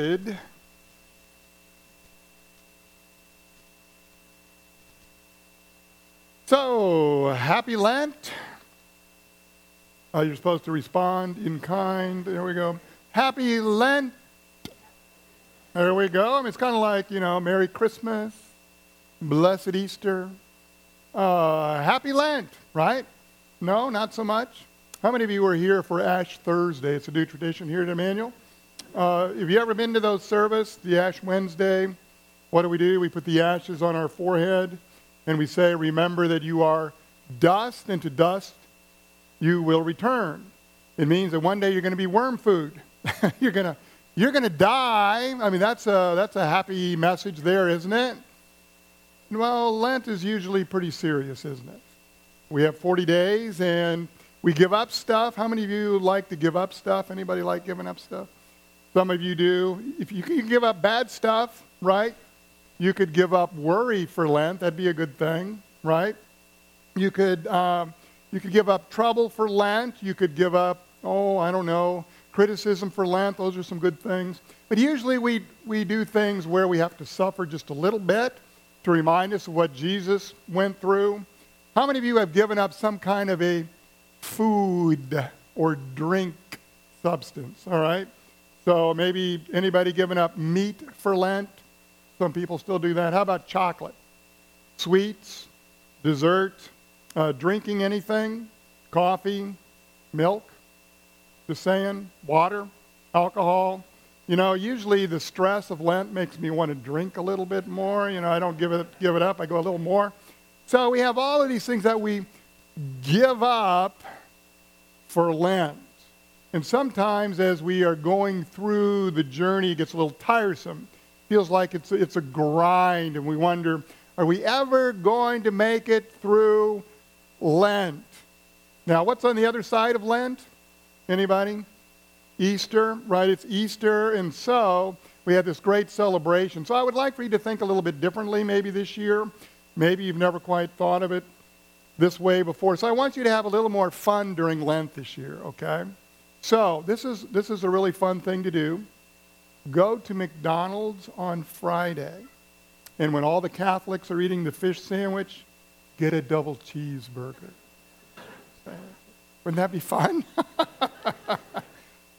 started. So, happy Lent. Uh, you're supposed to respond in kind. There we go. Happy Lent. There we go. I mean, it's kind of like, you know, Merry Christmas, Blessed Easter, uh, Happy Lent, right? No, not so much. How many of you were here for Ash Thursday? It's a new tradition here at Emmanuel. Uh, have you ever been to those service, the Ash Wednesday? What do we do? We put the ashes on our forehead and we say, Remember that you are dust, and to dust you will return. It means that one day you're going to be worm food. you're going to you're going to die. I mean, that's a, that's a happy message there, isn't it? Well, Lent is usually pretty serious, isn't it? We have 40 days and we give up stuff. How many of you like to give up stuff? Anybody like giving up stuff? Some of you do. If you can give up bad stuff, right? You could give up worry for Lent. That'd be a good thing, right? You could, um, you could give up trouble for Lent. You could give up, oh, I don't know, criticism for Lent. Those are some good things. But usually we, we do things where we have to suffer just a little bit to remind us of what Jesus went through. How many of you have given up some kind of a food or drink substance? All right? So maybe anybody giving up meat for Lent? Some people still do that. How about chocolate? Sweets, dessert, uh, drinking anything? Coffee, milk? Just saying, water, alcohol. You know, usually the stress of Lent makes me want to drink a little bit more. You know, I don't give it, give it up, I go a little more. So we have all of these things that we give up for Lent. And sometimes as we are going through the journey, it gets a little tiresome. Feels like it's, it's a grind, and we wonder, are we ever going to make it through Lent? Now, what's on the other side of Lent? Anybody? Easter, right? It's Easter, and so we have this great celebration. So I would like for you to think a little bit differently maybe this year. Maybe you've never quite thought of it this way before. So I want you to have a little more fun during Lent this year, okay? So this is, this is a really fun thing to do. Go to McDonald's on Friday, and when all the Catholics are eating the fish sandwich, get a double cheeseburger. Wouldn't that be fun?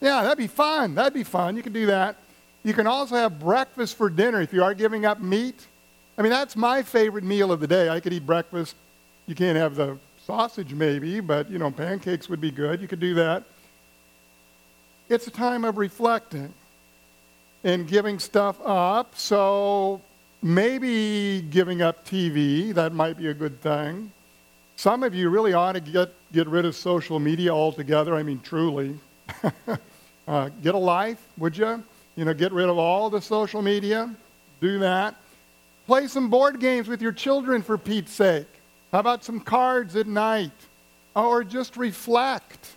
yeah, that'd be fun. That'd be fun. You can do that. You can also have breakfast for dinner if you are giving up meat. I mean, that's my favorite meal of the day. I could eat breakfast. You can't have the sausage, maybe, but, you know, pancakes would be good. You could do that. It's a time of reflecting and giving stuff up. So maybe giving up TV, that might be a good thing. Some of you really ought to get, get rid of social media altogether. I mean, truly. uh, get a life, would you? You know, get rid of all the social media. Do that. Play some board games with your children for Pete's sake. How about some cards at night? Or just reflect.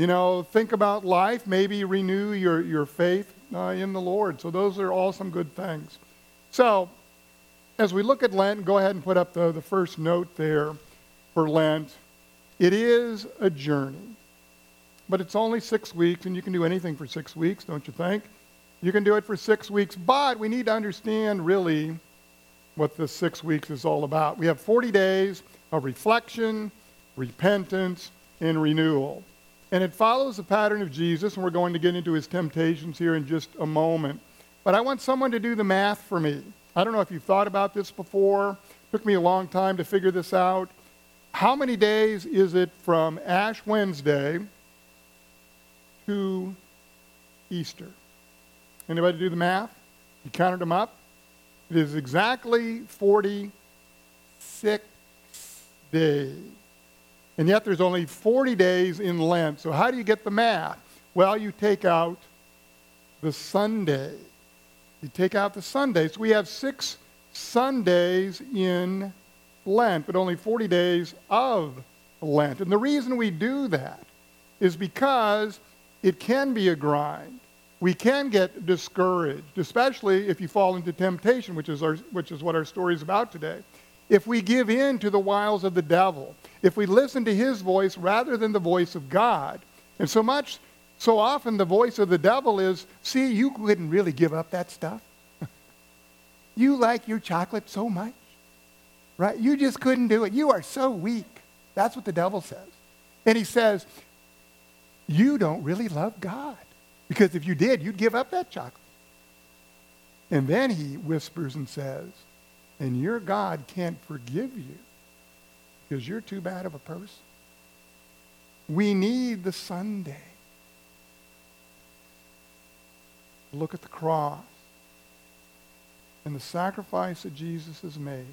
You know, think about life, maybe renew your, your faith uh, in the Lord. So, those are all some good things. So, as we look at Lent, go ahead and put up the, the first note there for Lent. It is a journey, but it's only six weeks, and you can do anything for six weeks, don't you think? You can do it for six weeks, but we need to understand really what this six weeks is all about. We have 40 days of reflection, repentance, and renewal. And it follows the pattern of Jesus, and we're going to get into his temptations here in just a moment. But I want someone to do the math for me. I don't know if you've thought about this before. It took me a long time to figure this out. How many days is it from Ash Wednesday to Easter? Anybody do the math? You counted them up? It is exactly 46 days. And yet there's only 40 days in Lent. So how do you get the math? Well, you take out the Sunday. You take out the Sundays. So we have six Sundays in Lent, but only 40 days of Lent. And the reason we do that is because it can be a grind. We can get discouraged, especially if you fall into temptation, which is, our, which is what our story is about today. If we give in to the wiles of the devil, if we listen to his voice rather than the voice of God. And so much So often the voice of the devil is, see, you couldn't really give up that stuff. you like your chocolate so much, right? You just couldn't do it. You are so weak. That's what the devil says. And he says, you don't really love God. Because if you did, you'd give up that chocolate. And then he whispers and says, and your God can't forgive you because you're too bad of a person. We need the Sunday look at the cross and the sacrifice that Jesus has made.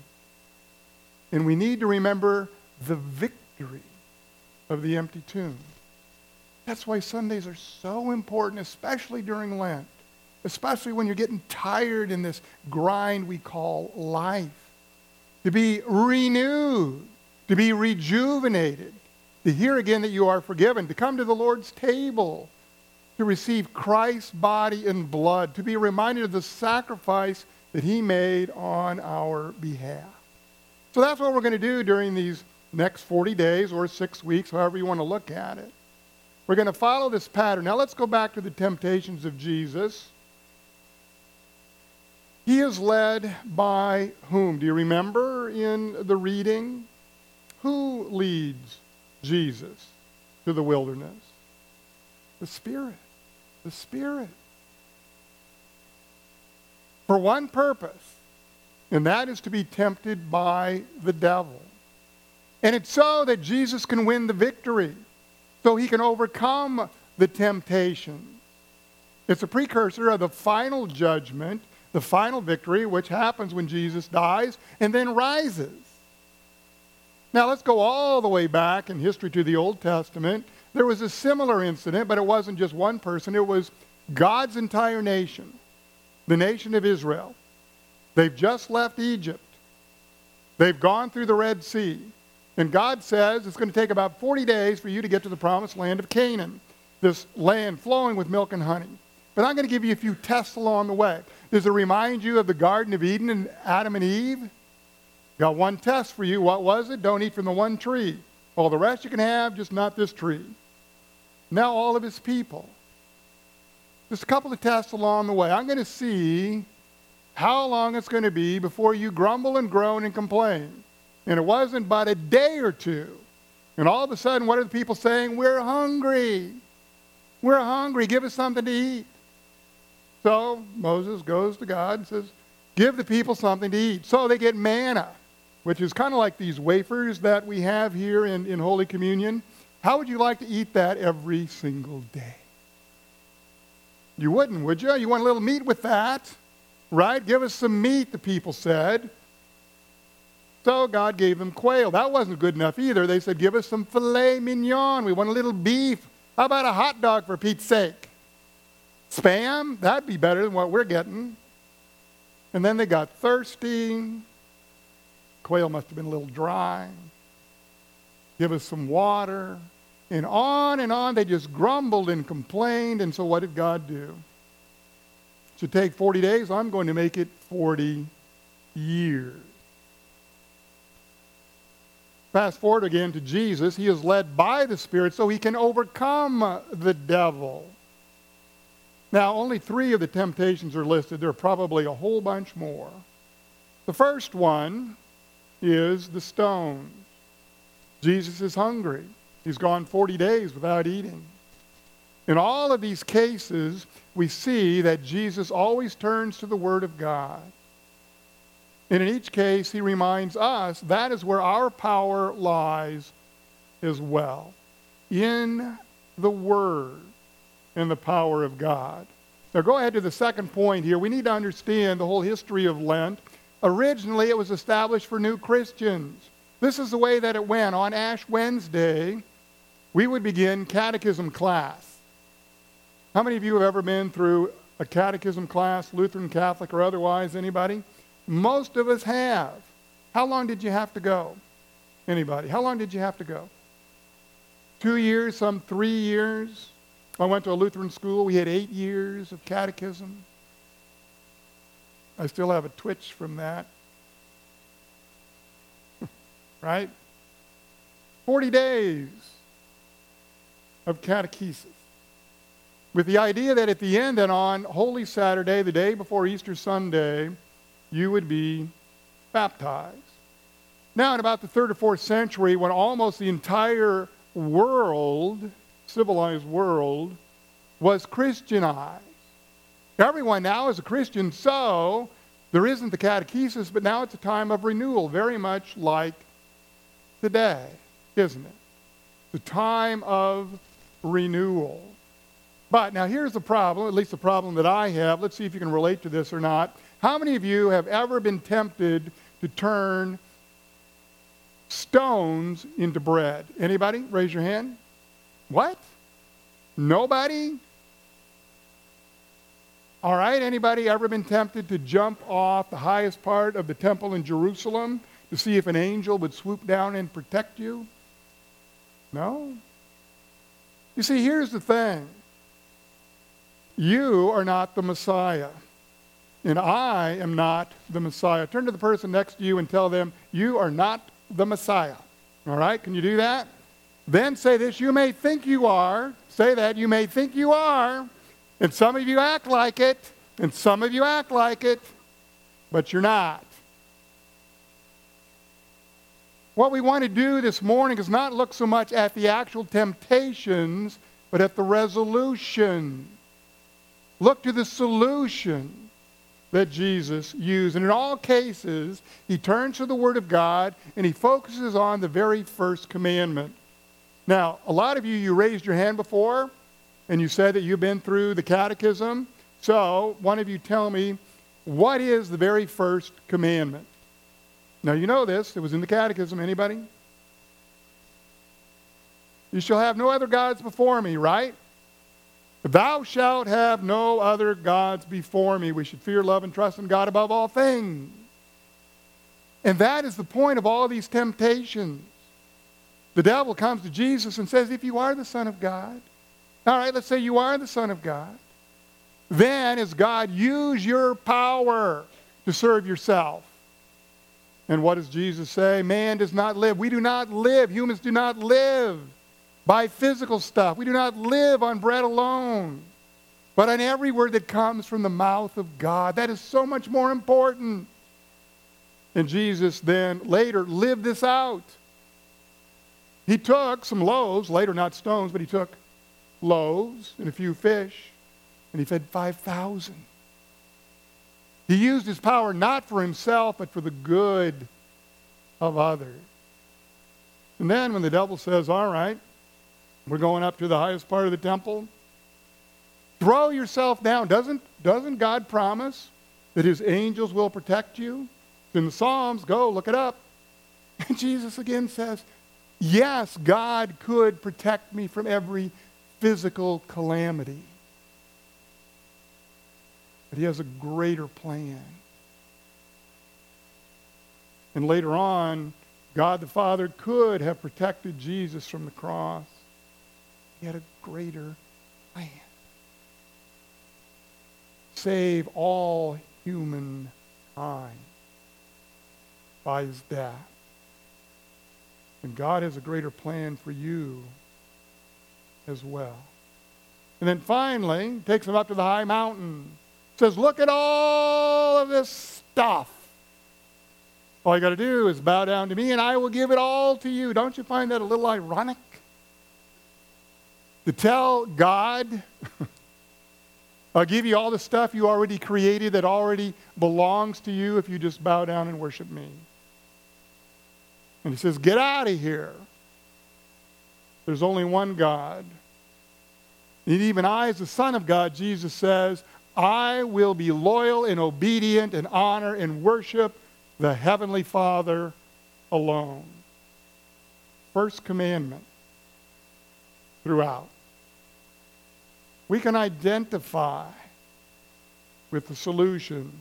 And we need to remember the victory of the empty tomb. That's why Sundays are so important, especially during Lent, especially when you're getting tired in this grind we call life. To be renewed, to be rejuvenated, to hear again that you are forgiven, to come to the Lord's table to receive Christ's body and blood, to be reminded of the sacrifice that he made on our behalf. So that's what we're going to do during these next 40 days or six weeks, however you want to look at it. We're going to follow this pattern. Now let's go back to the temptations of Jesus. He is led by whom? Do you remember in the reading? Who leads Jesus to the wilderness? The Spirit the Spirit. For one purpose, and that is to be tempted by the devil. And it's so that Jesus can win the victory, so he can overcome the temptation. It's a precursor of the final judgment, the final victory, which happens when Jesus dies and then rises. Now let's go all the way back in history to the Old Testament there was a similar incident, but it wasn't just one person, it was God's entire nation, the nation of Israel. They've just left Egypt. They've gone through the Red Sea. And God says it's going to take about 40 days for you to get to the promised land of Canaan, this land flowing with milk and honey. But I'm going to give you a few tests along the way. Does it remind you of the Garden of Eden and Adam and Eve? Got one test for you. What was it? Don't eat from the one tree. All the rest you can have, just not this tree now all of his people. Just a couple of tests along the way. I'm going to see how long it's going to be before you grumble and groan and complain. And it wasn't but a day or two. And all of a sudden, what are the people saying? We're hungry. We're hungry. Give us something to eat. So Moses goes to God and says, Give the people something to eat. So they get manna, which is kind of like these wafers that we have here in, in Holy Communion. How would you like to eat that every single day? You wouldn't, would you? You want a little meat with that, right? Give us some meat, the people said. So God gave them quail. That wasn't good enough either. They said, Give us some filet mignon. We want a little beef. How about a hot dog for Pete's sake? Spam? That'd be better than what we're getting. And then they got thirsty. Quail must have been a little dry give us some water. And on and on, they just grumbled and complained. And so, what did God do? It should take 40 days. I'm going to make it 40 years. Fast forward again to Jesus. He is led by the Spirit so he can overcome the devil. Now, only three of the temptations are listed. There are probably a whole bunch more. The first one is the stone. Jesus is hungry. He's gone 40 days without eating. In all of these cases, we see that Jesus always turns to the Word of God. And in each case, he reminds us that is where our power lies as well in the Word and the power of God. Now, go ahead to the second point here. We need to understand the whole history of Lent. Originally, it was established for new Christians. This is the way that it went. On Ash Wednesday, we would begin catechism class. How many of you have ever been through a catechism class, Lutheran, Catholic, or otherwise? Anybody? Most of us have. How long did you have to go? Anybody? How long did you have to go? Two years, some three years. I went to a Lutheran school. We had eight years of catechism. I still have a twitch from that right? 40 days of catechesis. with the idea that at the end and on Holy Saturday, the day before Easter Sunday, you would be baptized. Now, in about the third or fourth century, when almost the entire world, civilized world, was Christianized, everyone now is a Christian, so there isn't the catechesis, but now it's a time of renewal, very much like today, isn't it? The time of renewal. But now here's the problem, at least the problem that I have. Let's see if you can relate to this or not. How many of you have ever been tempted to turn stones into bread? Anybody? Raise your hand. What? Nobody? All right, anybody ever been tempted to jump off the highest part of the temple in Jerusalem to see if an angel would swoop down and protect you? No? You see, here's the thing you are not the Messiah, and I am not the Messiah. Turn to the person next to you and tell them, You are not the Messiah. All right? Can you do that? Then say this You may think you are. Say that. You may think you are. And some of you act like it. And some of you act like it. But you're not. What we want to do this morning is not look so much at the actual temptations, but at the resolution. Look to the solution that Jesus used. And in all cases, he turns to the Word of God and he focuses on the very first commandment. Now, a lot of you, you raised your hand before and you said that you've been through the catechism. So, one of you tell me, what is the very first commandment? Now, you know this. It was in the catechism. Anybody? You shall have no other gods before me, right? Thou shalt have no other gods before me. We should fear, love, and trust in God above all things. And that is the point of all these temptations. The devil comes to Jesus and says, If you are the Son of God, all right, let's say you are the Son of God, then as God, use your power to serve yourself. And what does Jesus say? Man does not live. We do not live. Humans do not live by physical stuff. We do not live on bread alone, but on every word that comes from the mouth of God. That is so much more important. And Jesus then later lived this out. He took some loaves, later not stones, but he took loaves and a few fish, and he fed 5,000. He used his power not for himself, but for the good of others. And then when the devil says, All right, we're going up to the highest part of the temple. Throw yourself down. Doesn't, doesn't God promise that his angels will protect you? in the Psalms. Go, look it up. And Jesus again says, Yes, God could protect me from every physical calamity. But he has a greater plan. And later on, God the Father could have protected Jesus from the cross. He had a greater plan. Save all human humankind by his death. And God has a greater plan for you as well. And then finally, takes him up to the high mountain. Says, Look at all of this stuff. All you got to do is bow down to me, and I will give it all to you. Don't you find that a little ironic? to tell God, I'll give you all the stuff you already created that already belongs to you if you just bow down and worship me. And he says, Get out of here. There's only one God. And even I, as the Son of God, Jesus says, I will be loyal and obedient and honor and worship the Heavenly Father alone. First commandment throughout we can identify with the solution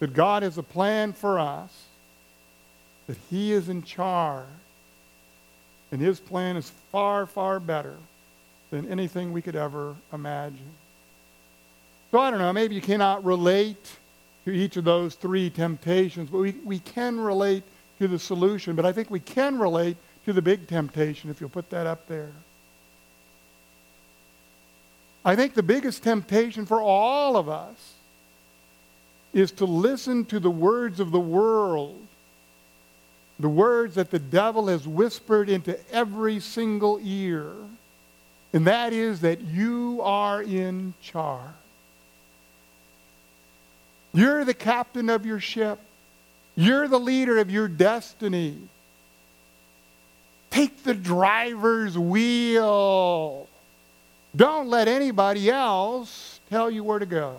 that God has a plan for us, that He is in charge, and His plan is far, far better than anything we could ever imagine. So I don't know, maybe you cannot relate to each of those three temptations, but we, we can relate to the solution. But I think we can relate to the big temptation, if you'll put that up there. I think the biggest temptation for all of us is to listen to the words of the world, the words that the devil has whispered into every single ear, and that is that you are in charge. You're the captain of your ship. You're the leader of your destiny. Take the driver's wheel. Don't let anybody else tell you where to go.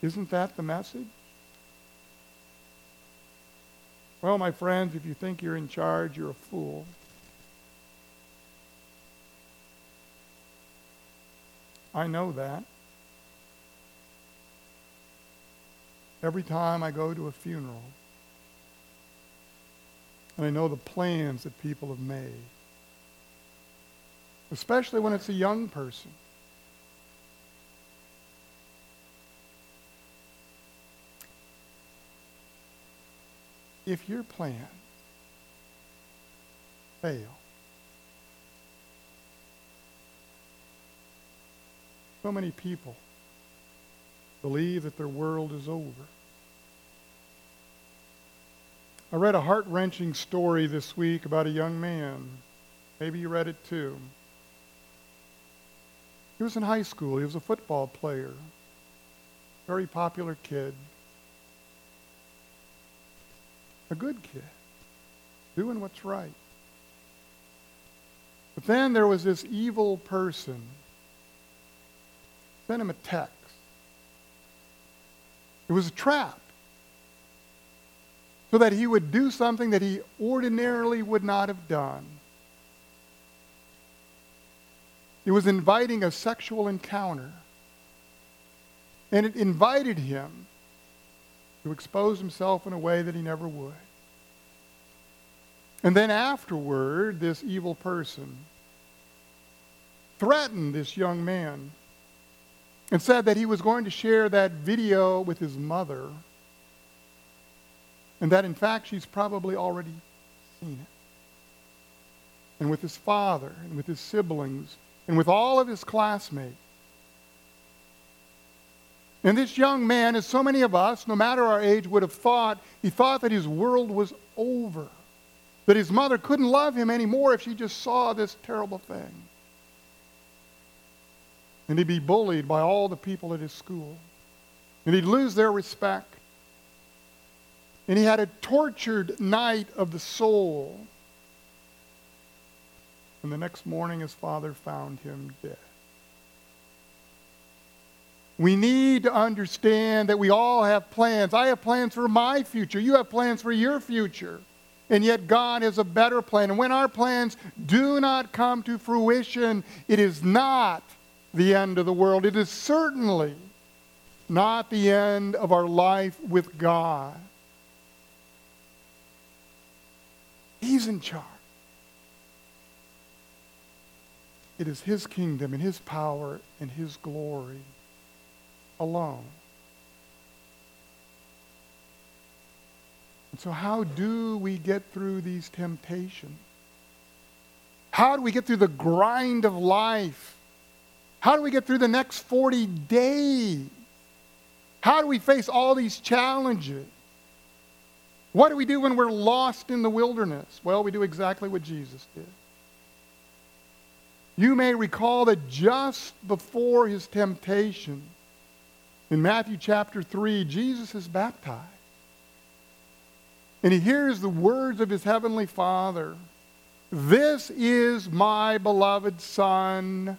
Isn't that the message? Well, my friends, if you think you're in charge, you're a fool. I know that. Every time I go to a funeral, and I know the plans that people have made, especially when it's a young person. If your plan fails? so many people believe that their world is over. I read a heart wrenching story this week about a young man. Maybe you read it too. He was in high school. He was a football player. Very popular kid. A good kid. Doing what's right. But then there was this evil person. Sent him a text. It was a trap. So that he would do something that he ordinarily would not have done. It was inviting a sexual encounter. And it invited him to expose himself in a way that he never would. And then afterward, this evil person threatened this young man and said that he was going to share that video with his mother and that in fact she's probably already seen it. And with his father and with his siblings and with all of his classmates. And this young man, as so many of us, no matter our age, would have thought, he thought that his world was over. That his mother couldn't love him anymore if she just saw this terrible thing. And he'd be bullied by all the people at his school. And he'd lose their respect. And he had a tortured night of the soul. And the next morning, his father found him dead. We need to understand that we all have plans. I have plans for my future. You have plans for your future. And yet, God has a better plan. And when our plans do not come to fruition, it is not the end of the world. It is certainly not the end of our life with God. He's in charge. It is His kingdom and His power and His glory alone. And so, how do we get through these temptations? How do we get through the grind of life? How do we get through the next 40 days? How do we face all these challenges? What do we do when we're lost in the wilderness? Well, we do exactly what Jesus did. You may recall that just before his temptation, in Matthew chapter 3, Jesus is baptized. And he hears the words of his heavenly Father This is my beloved Son.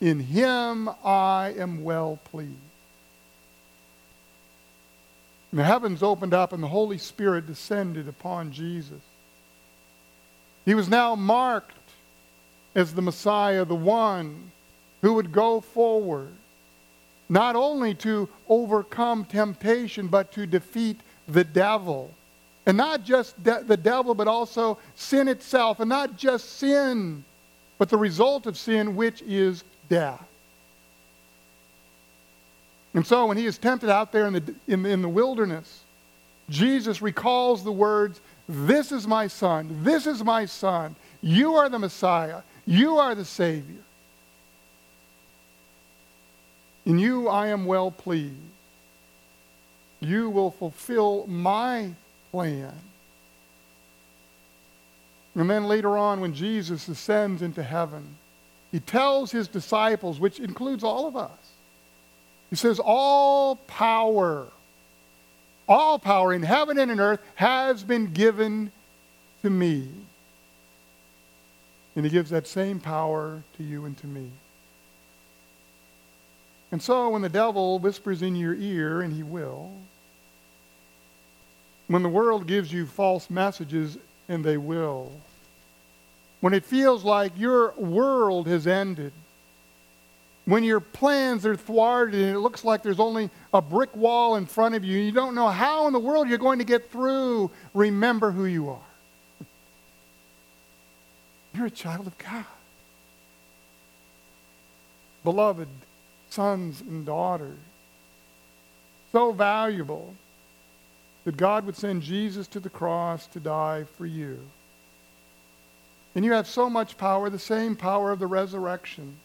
In him I am well pleased. And the heavens opened up, and the Holy Spirit descended upon Jesus. He was now marked as the Messiah, the one who would go forward, not only to overcome temptation, but to defeat the devil. And not just de- the devil, but also sin itself. And not just sin, but the result of sin, which is death. And so when he is tempted out there in the, in, in the wilderness, Jesus recalls the words, This is my son, this is my son, you are the Messiah. You are the Savior. In you I am well pleased. You will fulfill my plan. And then later on, when Jesus ascends into heaven, he tells his disciples, which includes all of us, he says, All power, all power in heaven and in earth has been given to me. And he gives that same power to you and to me. And so when the devil whispers in your ear, and he will, when the world gives you false messages, and they will, when it feels like your world has ended, when your plans are thwarted and it looks like there's only a brick wall in front of you, and you don't know how in the world you're going to get through, remember who you are. You're a child of God. Beloved sons and daughters. So valuable that God would send Jesus to the cross to die for you. And you have so much power, the same power of the resurrection.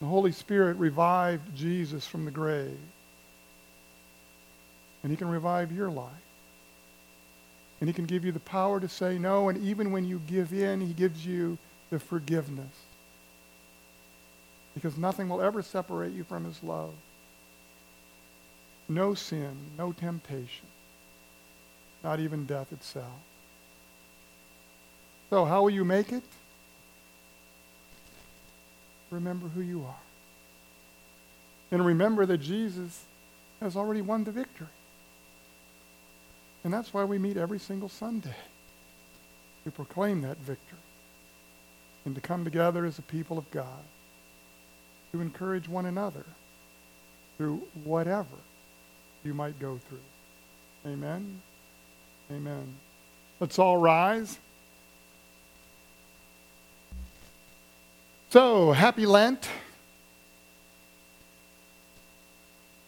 The Holy Spirit revived Jesus from the grave. And he can revive your life. And he can give you the power to say no. And even when you give in, he gives you the forgiveness. Because nothing will ever separate you from his love. No sin, no temptation, not even death itself. So, how will you make it? Remember who you are. And remember that Jesus has already won the victory. And that's why we meet every single Sunday to proclaim that victory and to come together as a people of God to encourage one another through whatever you might go through. Amen. Amen. Let's all rise. So, happy Lent.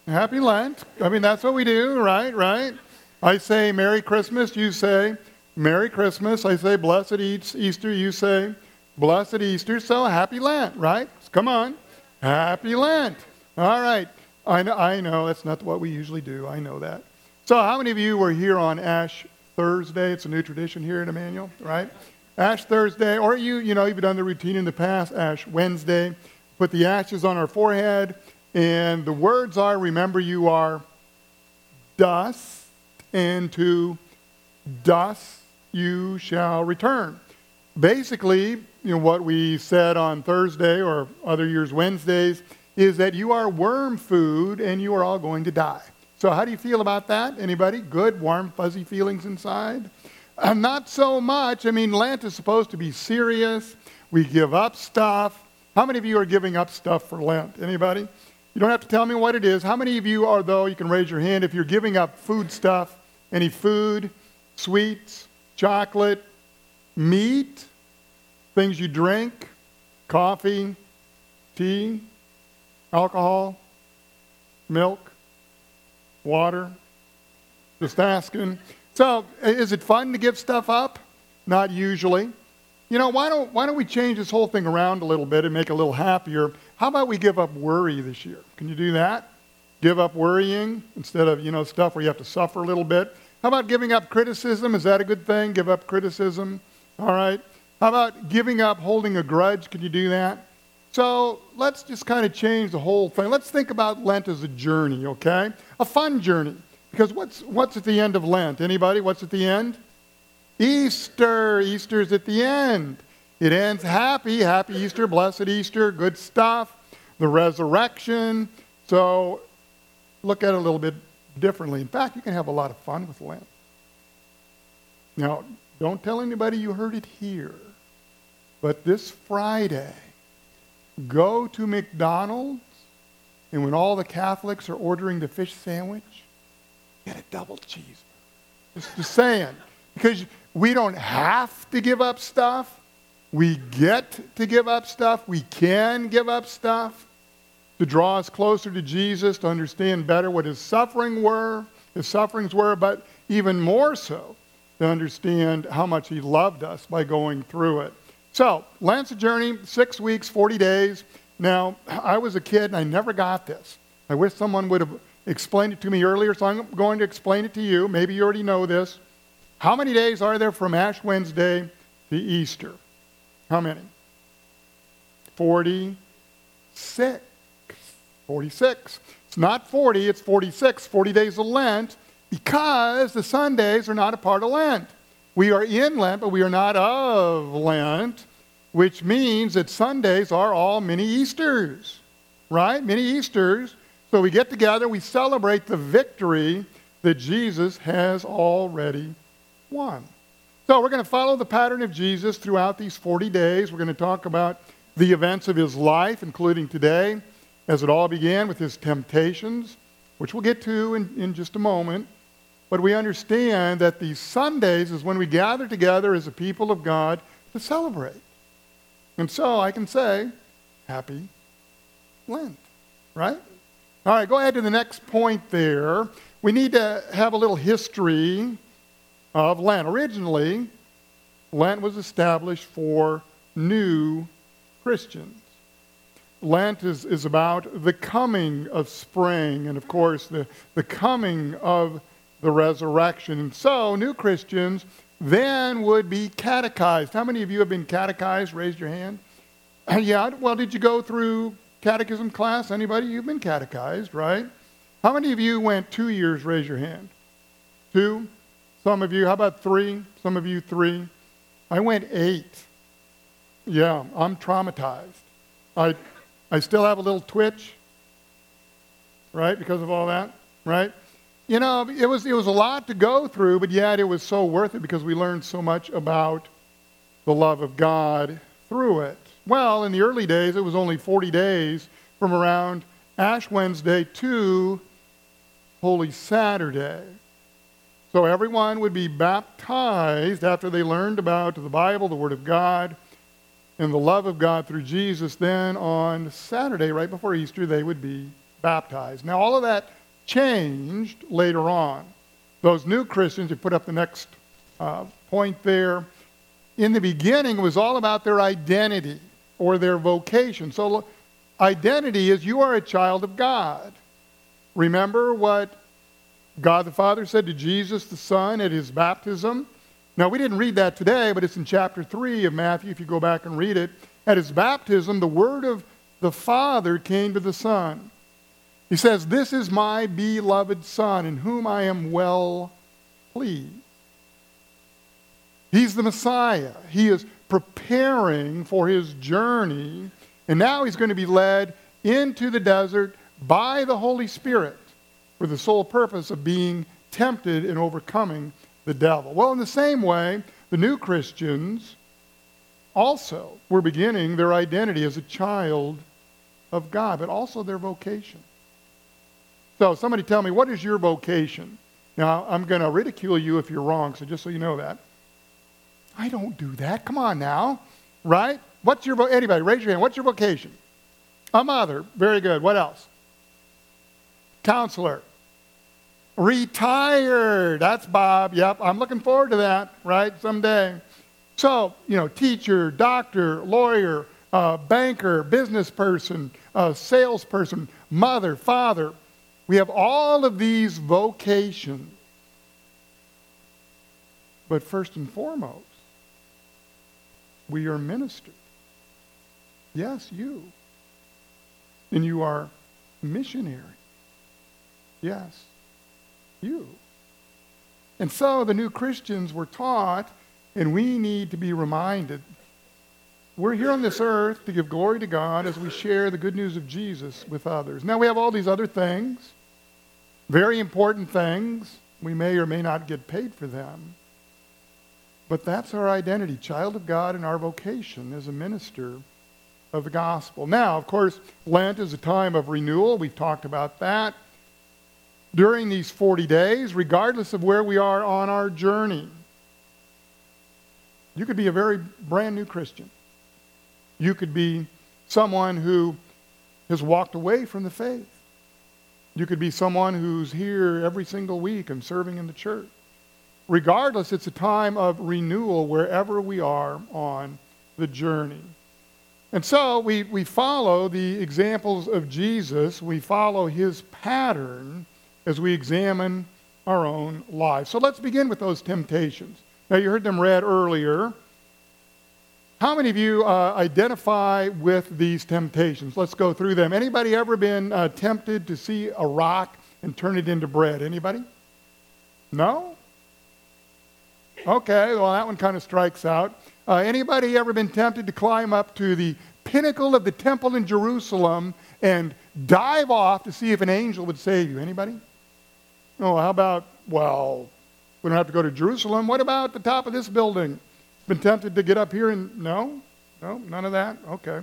Happy Lent. I mean, that's what we do, right? Right? I say Merry Christmas, you say Merry Christmas. I say Blessed Easter, you say Blessed Easter. So happy Lent, right? Come on. Happy Lent. All right. I know, I know that's not what we usually do. I know that. So how many of you were here on Ash Thursday? It's a new tradition here at Emmanuel, right? Ash Thursday, or you, you know, you've done the routine in the past, Ash Wednesday. Put the ashes on our forehead, and the words are, remember you are dust and to dust you shall return. Basically, you know, what we said on Thursday or other years Wednesdays is that you are worm food and you are all going to die. So how do you feel about that? Anybody? Good, warm, fuzzy feelings inside? Uh, not so much. I mean, Lent is supposed to be serious. We give up stuff. How many of you are giving up stuff for Lent? Anybody? You don't have to tell me what it is. How many of you are, though, you can raise your hand if you're giving up food stuff any food, sweets, chocolate, meat, things you drink, coffee, tea, alcohol, milk, water. Just asking. So, is it fun to give stuff up? Not usually. You know, why don't, why don't we change this whole thing around a little bit and make it a little happier? How about we give up worry this year? Can you do that? Give up worrying instead of, you know, stuff where you have to suffer a little bit. How about giving up criticism? Is that a good thing? Give up criticism. All right. How about giving up holding a grudge? Can you do that? So let's just kind of change the whole thing. Let's think about Lent as a journey, okay? A fun journey. Because what's, what's at the end of Lent? Anybody? What's at the end? Easter. Easter's at the end. It ends happy. Happy Easter. Blessed Easter. Good stuff. The resurrection. So look at it a little bit differently. In fact, you can have a lot of fun with Lent. Now, don't tell anybody you heard it here, but this Friday, go to McDonald's, and when all the Catholics are ordering the fish sandwich, get a double cheeseburger. Just, just saying. Because we don't have to give up stuff. We get to give up stuff. We can give up stuff to draw us closer to Jesus, to understand better what his suffering were, his sufferings were, but even more so to understand how much he loved us by going through it. So, a journey, six weeks, 40 days. Now, I was a kid and I never got this. I wish someone would have explained it to me earlier, so I'm going to explain it to you. Maybe you already know this. How many days are there from Ash Wednesday to Easter? How many? 46. 46. It's not 40, it's 46, 40 days of Lent, because the Sundays are not a part of Lent. We are in Lent, but we are not of Lent, which means that Sundays are all mini Easters, right? Mini Easters. So we get together, we celebrate the victory that Jesus has already won. So we're going to follow the pattern of Jesus throughout these 40 days. We're going to talk about the events of his life, including today, as it all began with his temptations, which we'll get to in, in just a moment. But we understand that these Sundays is when we gather together as a people of God to celebrate. And so I can say, Happy Lent, right? All right, go ahead to the next point there. We need to have a little history of Lent. Originally, Lent was established for new Christians. Lent is, is about the coming of spring and, of course, the, the coming of the resurrection. And so, new Christians then would be catechized. How many of you have been catechized? Raise your hand. yeah, well, did you go through catechism class? Anybody? You've been catechized, right? How many of you went two years? Raise your hand. Two? Some of you, how about three? Some of you, three. I went eight. Yeah, I'm traumatized. I, I still have a little twitch, right, because of all that, right? You know, it was, it was a lot to go through, but yet it was so worth it because we learned so much about the love of God through it. Well, in the early days, it was only 40 days from around Ash Wednesday to Holy Saturday. So everyone would be baptized after they learned about the Bible, the Word of God, and the love of God through Jesus. Then on Saturday, right before Easter, they would be baptized. Now, all of that changed later on. Those new Christians, you put up the next uh, point there, in the beginning it was all about their identity or their vocation. So, identity is you are a child of God. Remember what God the Father said to Jesus the Son at his baptism? Now, we didn't read that today, but it's in chapter 3 of Matthew if you go back and read it. At his baptism, the word of the Father came to the Son. He says, This is my beloved Son, in whom I am well pleased. He's the Messiah. He is preparing for his journey, and now he's going to be led into the desert by the Holy Spirit for the sole purpose of being tempted and overcoming the devil. Well, in the same way, the new Christians also were beginning their identity as a child of God, but also their vocation. So, somebody tell me, what is your vocation? Now, I'm going to ridicule you if you're wrong, so just so you know that. I don't do that. Come on now. Right? What's your, vo- anybody, raise your hand. What's your vocation? A mother. Very good. What else? Counselor. Retired. That's Bob. Yep. I'm looking forward to that, right? Someday. So, you know, teacher, doctor, lawyer, uh, banker, business person, uh, salesperson, mother, father, we have all of these vocations. But first and foremost, we are ministers. Yes, you. And you are missionary. Yes, you. And so the new Christians were taught, and we need to be reminded we're here on this earth to give glory to God as we share the good news of Jesus with others. Now, we have all these other things very important things. We may or may not get paid for them. But that's our identity, child of God, and our vocation as a minister of the gospel. Now, of course, Lent is a time of renewal. We've talked about that. During these 40 days, regardless of where we are on our journey, you could be a very brand new Christian. You could be someone who has walked away from the faith. You could be someone who's here every single week and serving in the church. Regardless, it's a time of renewal wherever we are on the journey. And so we, we follow the examples of Jesus, we follow his pattern as we examine our own lives. So let's begin with those temptations. Now, you heard them read earlier. How many of you uh, identify with these temptations? Let's go through them. Anybody ever been uh, tempted to see a rock and turn it into bread? Anybody? No? Okay, well, that one kind of strikes out. Uh, anybody ever been tempted to climb up to the pinnacle of the temple in Jerusalem and dive off to see if an angel would save you? Anybody? Oh, how about, well, we don't have to go to Jerusalem. What about the top of this building? Been tempted to get up here and no? No, none of that? Okay.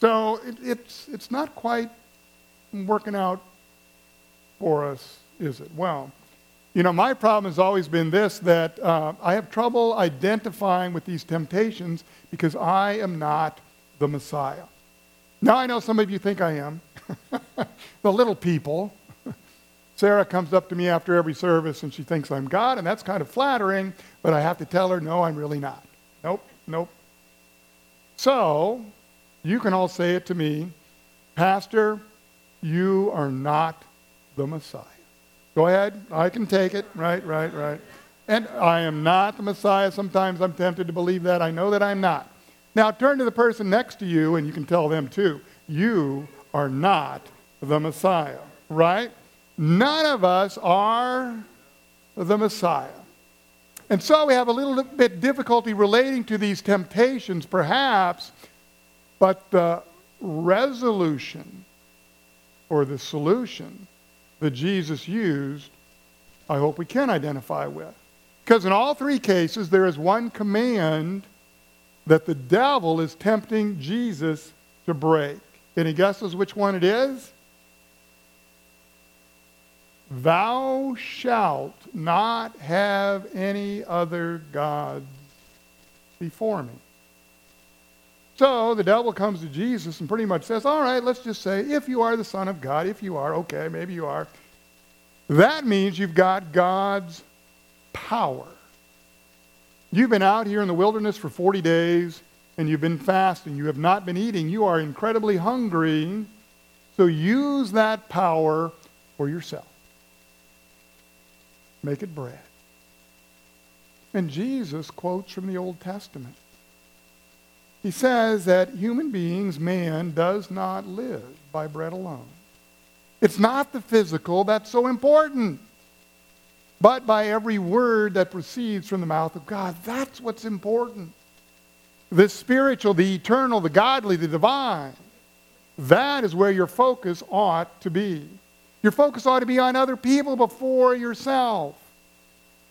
So it, it's, it's not quite working out for us, is it? Well, you know, my problem has always been this that uh, I have trouble identifying with these temptations because I am not the Messiah. Now, I know some of you think I am. the little people. Sarah comes up to me after every service and she thinks I'm God, and that's kind of flattering, but I have to tell her, no, I'm really not. Nope, nope. So, you can all say it to me Pastor, you are not the Messiah. Go ahead. I can take it. Right, right, right. And I am not the Messiah. Sometimes I'm tempted to believe that. I know that I'm not. Now turn to the person next to you and you can tell them too. You are not the Messiah, right? None of us are the Messiah. And so we have a little bit difficulty relating to these temptations, perhaps, but the resolution or the solution that Jesus used, I hope we can identify with. Because in all three cases, there is one command that the devil is tempting Jesus to break. Any guesses which one it is? Thou shalt not have any other gods before me. So the devil comes to Jesus and pretty much says, All right, let's just say, if you are the Son of God, if you are, okay, maybe you are. That means you've got God's power. You've been out here in the wilderness for 40 days and you've been fasting. You have not been eating. You are incredibly hungry. So use that power for yourself. Make it bread. And Jesus quotes from the Old Testament. He says that human beings, man, does not live by bread alone. It's not the physical that's so important, but by every word that proceeds from the mouth of God. That's what's important. The spiritual, the eternal, the godly, the divine. That is where your focus ought to be. Your focus ought to be on other people before yourself.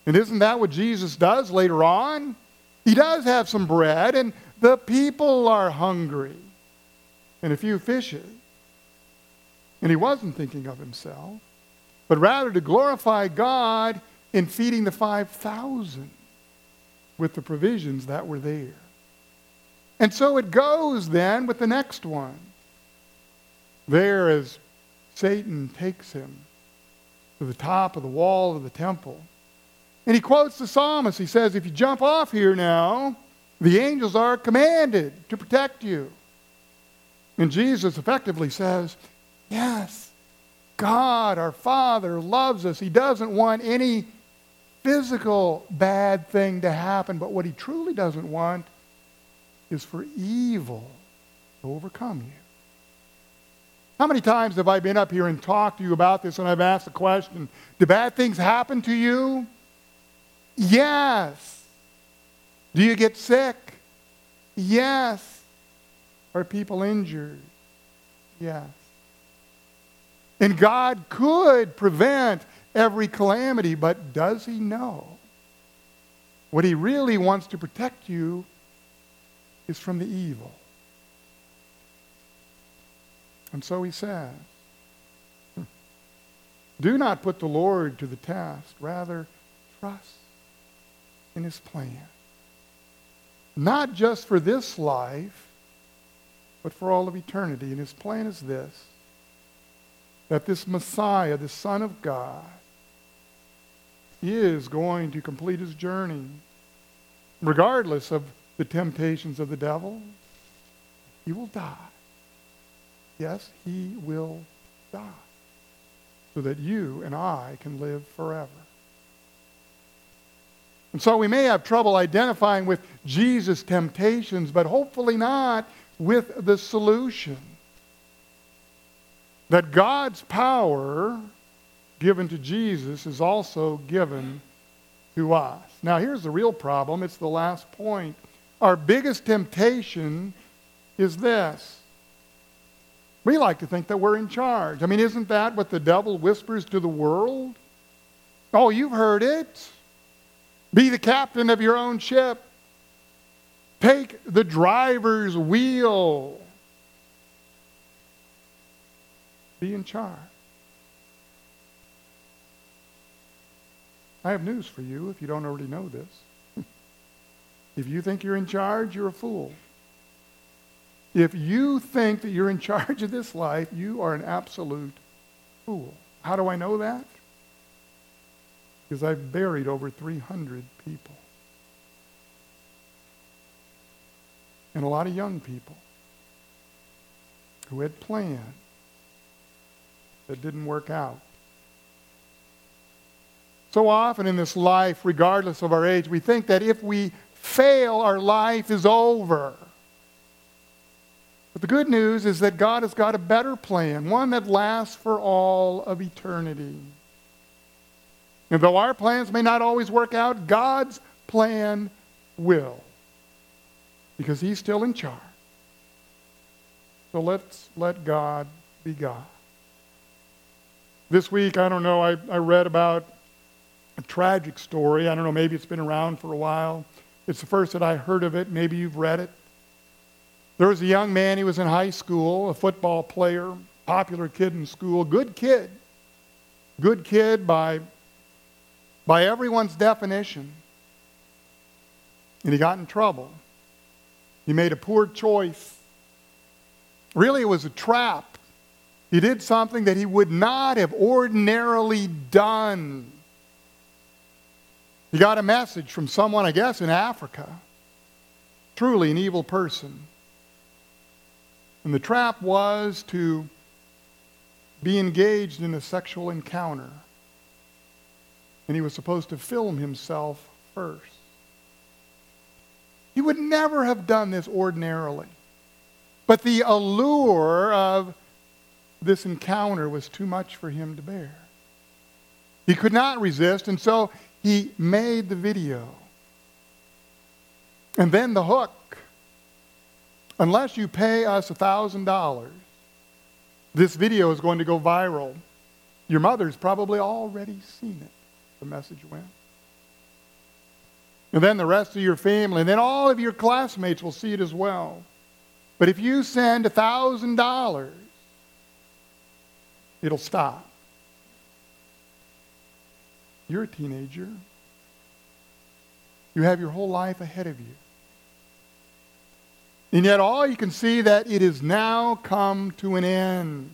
And isn't that what Jesus does later on? He does have some bread, and the people are hungry. And a few fishes. And he wasn't thinking of himself, but rather to glorify God in feeding the 5,000 with the provisions that were there. And so it goes then with the next one. There, as Satan takes him to the top of the wall of the temple, and he quotes the psalmist. He says, If you jump off here now, the angels are commanded to protect you. And Jesus effectively says, Yes, God, our Father, loves us. He doesn't want any physical bad thing to happen, but what He truly doesn't want is for evil to overcome you. How many times have I been up here and talked to you about this and I've asked the question, do bad things happen to you? Yes. Do you get sick? Yes. Are people injured? Yes. And God could prevent every calamity, but does He know? What He really wants to protect you is from the evil. And so He says, Do not put the Lord to the test, rather, trust in His plan not just for this life, but for all of eternity. And his plan is this that this Messiah, the Son of God, is going to complete his journey, regardless of the temptations of the devil. he will die. Yes, he will die so that you and I can live forever. And so we may have trouble identifying with Jesus' temptations, but hopefully not with the solution. That God's power given to Jesus is also given to us. Now, here's the real problem it's the last point. Our biggest temptation is this. We like to think that we're in charge. I mean, isn't that what the devil whispers to the world? Oh, you've heard it. Be the captain of your own ship. Take the driver's wheel. Be in charge. I have news for you if you don't already know this. if you think you're in charge, you're a fool. If you think that you're in charge of this life, you are an absolute fool. How do I know that? Because I've buried over 300 people. And a lot of young people who had plans that didn't work out. So often in this life, regardless of our age, we think that if we fail, our life is over. But the good news is that God has got a better plan, one that lasts for all of eternity. And though our plans may not always work out, God's plan will. Because He's still in charge. So let's let God be God. This week, I don't know, I, I read about a tragic story. I don't know, maybe it's been around for a while. It's the first that I heard of it. Maybe you've read it. There was a young man, he was in high school, a football player, popular kid in school, good kid. Good kid by, by everyone's definition. And he got in trouble. He made a poor choice. Really, it was a trap. He did something that he would not have ordinarily done. He got a message from someone, I guess, in Africa. Truly an evil person. And the trap was to be engaged in a sexual encounter. And he was supposed to film himself first. He would never have done this ordinarily. But the allure of this encounter was too much for him to bear. He could not resist, and so he made the video. And then the hook. Unless you pay us $1,000, this video is going to go viral. Your mother's probably already seen it, the message went. And then the rest of your family, and then all of your classmates will see it as well. But if you send $1,000, it'll stop. You're a teenager. You have your whole life ahead of you. And yet, all you can see that it has now come to an end.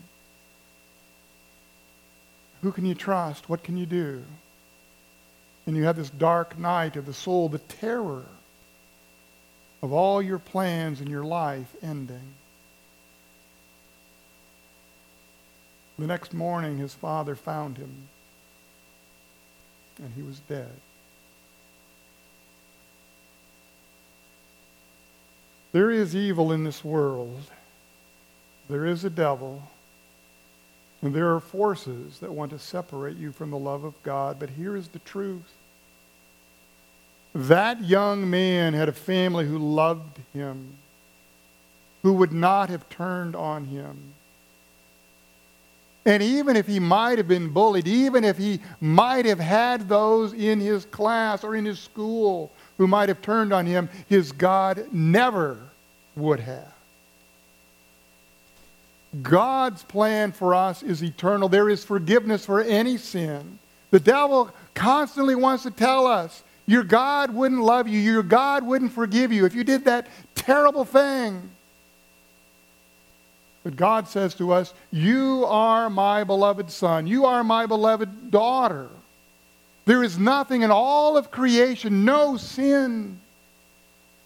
Who can you trust? What can you do? And you have this dark night of the soul, the terror of all your plans in your life ending. The next morning, his father found him and he was dead. There is evil in this world. There is a devil. And there are forces that want to separate you from the love of God. But here is the truth. That young man had a family who loved him, who would not have turned on him. And even if he might have been bullied, even if he might have had those in his class or in his school who might have turned on him, his God never would have. God's plan for us is eternal. There is forgiveness for any sin. The devil constantly wants to tell us your God wouldn't love you, your God wouldn't forgive you if you did that terrible thing. But God says to us, You are my beloved son. You are my beloved daughter. There is nothing in all of creation, no sin,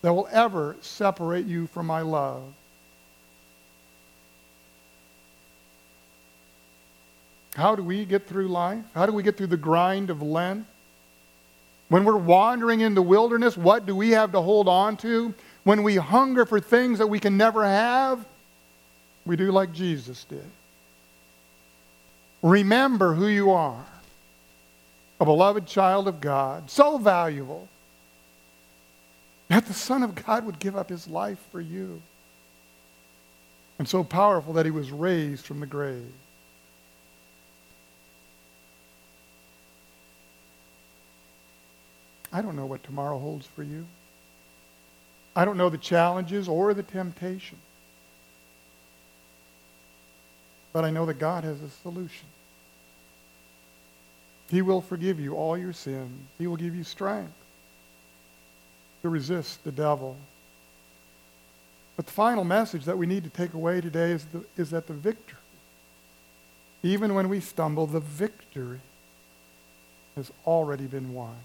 that will ever separate you from my love. How do we get through life? How do we get through the grind of Lent? When we're wandering in the wilderness, what do we have to hold on to? When we hunger for things that we can never have, we do like Jesus did. Remember who you are a beloved child of God, so valuable that the Son of God would give up his life for you, and so powerful that he was raised from the grave. I don't know what tomorrow holds for you. I don't know the challenges or the temptation. But I know that God has a solution. He will forgive you all your sins. He will give you strength to resist the devil. But the final message that we need to take away today is, the, is that the victory, even when we stumble, the victory has already been won.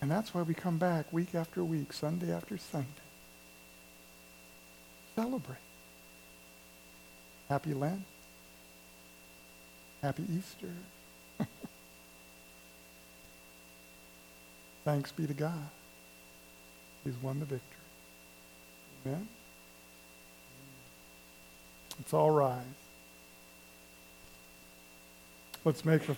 And that's why we come back week after week, Sunday after Sunday. Celebrate. Happy Lent. Happy Easter. Thanks be to God. He's won the victory. Amen? Let's all rise. Let's make the